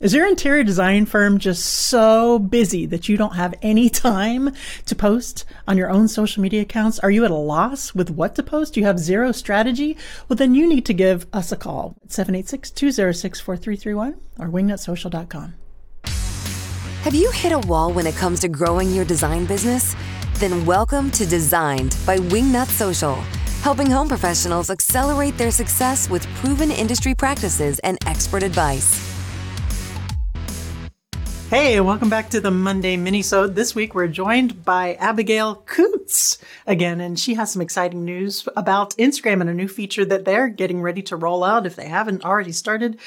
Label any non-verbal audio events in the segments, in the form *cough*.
Is your interior design firm just so busy that you don't have any time to post on your own social media accounts? Are you at a loss with what to post? You have zero strategy? Well, then you need to give us a call at 786 206 4331 or wingnutsocial.com. Have you hit a wall when it comes to growing your design business? Then welcome to Designed by Wingnut Social, helping home professionals accelerate their success with proven industry practices and expert advice. Hey, welcome back to the Monday Minisode. This week we're joined by Abigail Coots again, and she has some exciting news about Instagram and a new feature that they're getting ready to roll out if they haven't already started.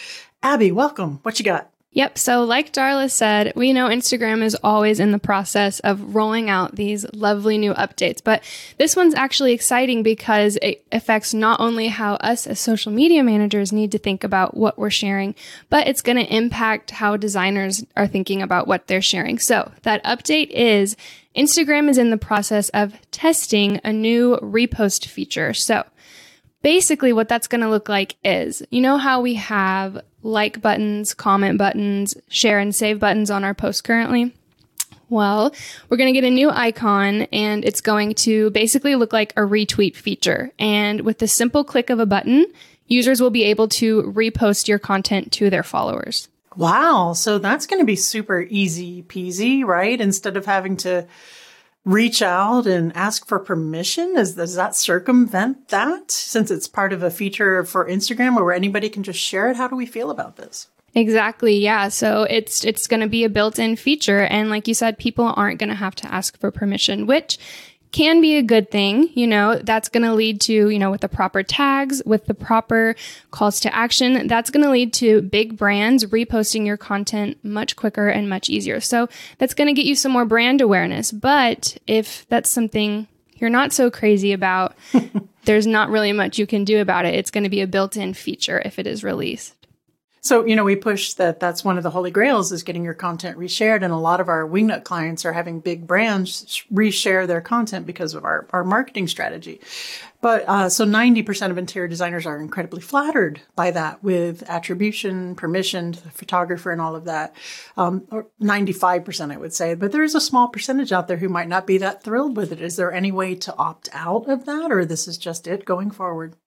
Abby, welcome. What you got? Yep. So, like Darla said, we know Instagram is always in the process of rolling out these lovely new updates. But this one's actually exciting because it affects not only how us as social media managers need to think about what we're sharing, but it's going to impact how designers are thinking about what they're sharing. So, that update is Instagram is in the process of testing a new repost feature. So, basically what that's going to look like is you know how we have like buttons, comment buttons, share and save buttons on our post currently? Well, we're going to get a new icon and it's going to basically look like a retweet feature. And with the simple click of a button, users will be able to repost your content to their followers. Wow. So that's going to be super easy peasy, right? Instead of having to reach out and ask for permission? Is, does that circumvent that since it's part of a feature for Instagram where anybody can just share it? How do we feel about this? Exactly. Yeah. So it's it's going to be a built-in feature and like you said people aren't going to have to ask for permission, which can be a good thing. You know, that's going to lead to, you know, with the proper tags, with the proper calls to action, that's going to lead to big brands reposting your content much quicker and much easier. So that's going to get you some more brand awareness. But if that's something you're not so crazy about, *laughs* there's not really much you can do about it. It's going to be a built in feature if it is released. So, you know, we push that that's one of the holy grails is getting your content reshared. And a lot of our Wingnut clients are having big brands reshare their content because of our, our marketing strategy. But uh, so 90% of interior designers are incredibly flattered by that with attribution, permission to the photographer, and all of that. Um, or 95%, I would say. But there is a small percentage out there who might not be that thrilled with it. Is there any way to opt out of that, or this is just it going forward?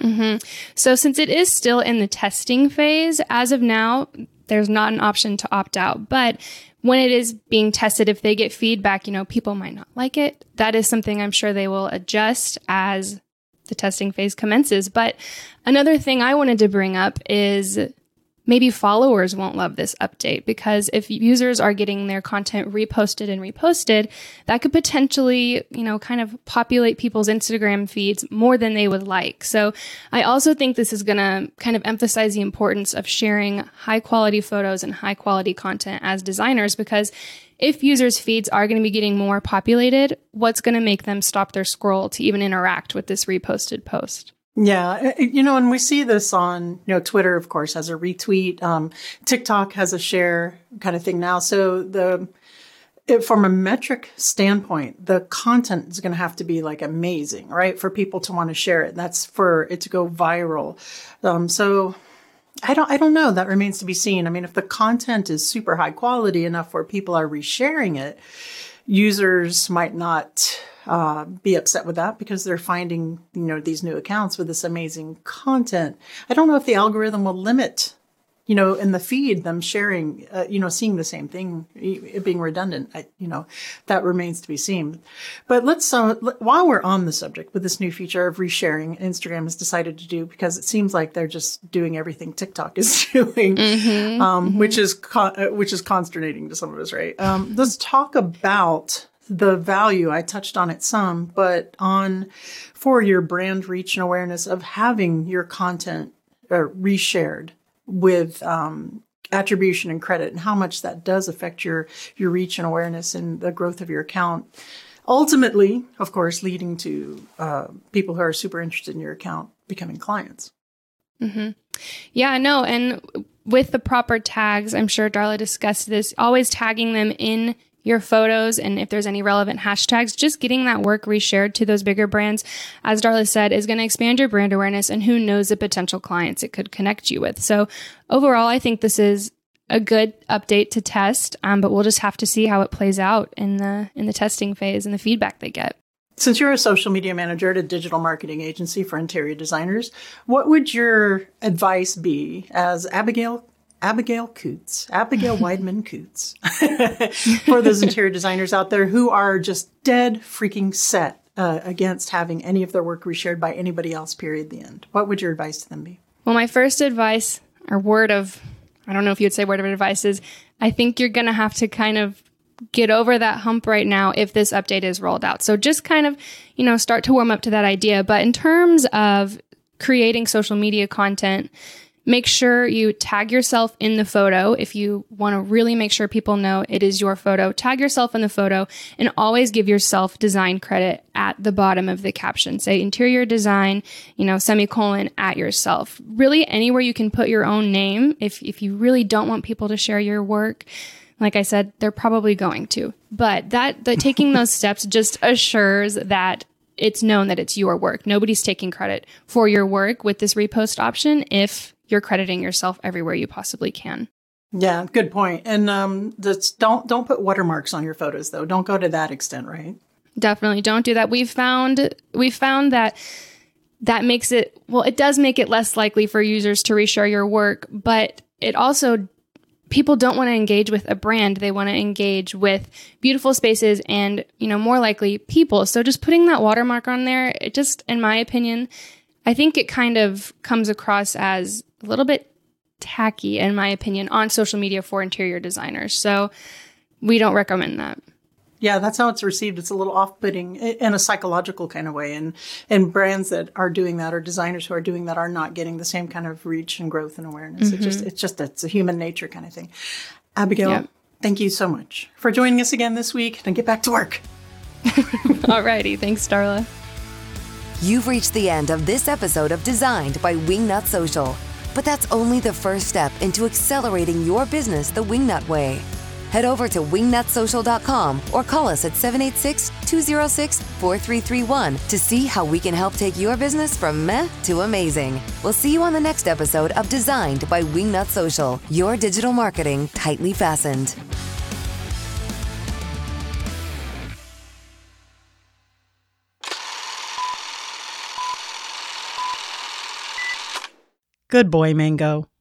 Mm-hmm. So, since it is still in the testing phase, as of now, there's not an option to opt out. But when it is being tested, if they get feedback, you know, people might not like it. That is something I'm sure they will adjust as the testing phase commences. But another thing I wanted to bring up is maybe followers won't love this update because if users are getting their content reposted and reposted, that could potentially, you know, kind of populate people's Instagram feeds more than they would like. So I also think this is going to kind of emphasize the importance of sharing high quality photos and high quality content as designers because if users' feeds are going to be getting more populated, what's going to make them stop their scroll to even interact with this reposted post? Yeah, uh, uh, you know, and we see this on, you know, Twitter, of course, has a retweet. Um, TikTok has a share kind of thing now. So the, it, from a metric standpoint, the content is going to have to be like amazing, right? For people to want to share it. That's for it to go viral. Um, so I don't, I don't know. That remains to be seen. I mean, if the content is super high quality enough where people are resharing it, users might not uh, be upset with that because they're finding you know these new accounts with this amazing content. I don't know if the algorithm will limit you know in the feed them sharing uh, you know seeing the same thing it being redundant I, you know that remains to be seen but let's uh, while we're on the subject with this new feature of resharing instagram has decided to do because it seems like they're just doing everything tiktok is *laughs* doing mm-hmm, um, mm-hmm. which is con- uh, which is consternating to some of us right um, let's talk about the value, I touched on it some, but on for your brand reach and awareness of having your content uh, reshared with um, attribution and credit and how much that does affect your your reach and awareness and the growth of your account ultimately of course leading to uh, people who are super interested in your account becoming clients. Mm-hmm. yeah no and with the proper tags i'm sure darla discussed this always tagging them in your photos and if there's any relevant hashtags, just getting that work reshared to those bigger brands, as Darla said, is going to expand your brand awareness and who knows the potential clients it could connect you with. So overall, I think this is a good update to test, um, but we'll just have to see how it plays out in the in the testing phase and the feedback they get. Since you're a social media manager at a digital marketing agency for interior designers, what would your advice be as Abigail Abigail Coots, Abigail Weidman Coots, *laughs* for those interior designers out there who are just dead freaking set uh, against having any of their work reshared by anybody else, period, the end. What would your advice to them be? Well, my first advice or word of, I don't know if you'd say word of advice is, I think you're going to have to kind of get over that hump right now if this update is rolled out. So just kind of, you know, start to warm up to that idea. But in terms of creating social media content, Make sure you tag yourself in the photo. If you want to really make sure people know it is your photo, tag yourself in the photo and always give yourself design credit at the bottom of the caption. Say interior design, you know, semicolon at yourself. Really anywhere you can put your own name if, if you really don't want people to share your work. Like I said, they're probably going to. But that, that *laughs* taking those steps just assures that it's known that it's your work. Nobody's taking credit for your work with this repost option if you're crediting yourself everywhere you possibly can. Yeah, good point. And um, this, don't don't put watermarks on your photos though. Don't go to that extent, right? Definitely don't do that. We've found we found that that makes it well, it does make it less likely for users to reshare your work, but it also people don't want to engage with a brand they want to engage with beautiful spaces and you know more likely people so just putting that watermark on there it just in my opinion i think it kind of comes across as a little bit tacky, in my opinion, on social media for interior designers. So we don't recommend that. Yeah, that's how it's received. It's a little off-putting in a psychological kind of way, and and brands that are doing that or designers who are doing that are not getting the same kind of reach and growth and awareness. Mm-hmm. It's just it's just it's a human nature kind of thing. Abigail, yep. thank you so much for joining us again this week. And get back to work. *laughs* Alrighty, thanks, Darla. You've reached the end of this episode of Designed by Wingnut Social. But that's only the first step into accelerating your business the Wingnut way. Head over to wingnutsocial.com or call us at 786 206 4331 to see how we can help take your business from meh to amazing. We'll see you on the next episode of Designed by Wingnut Social, your digital marketing tightly fastened. Good boy, Mango.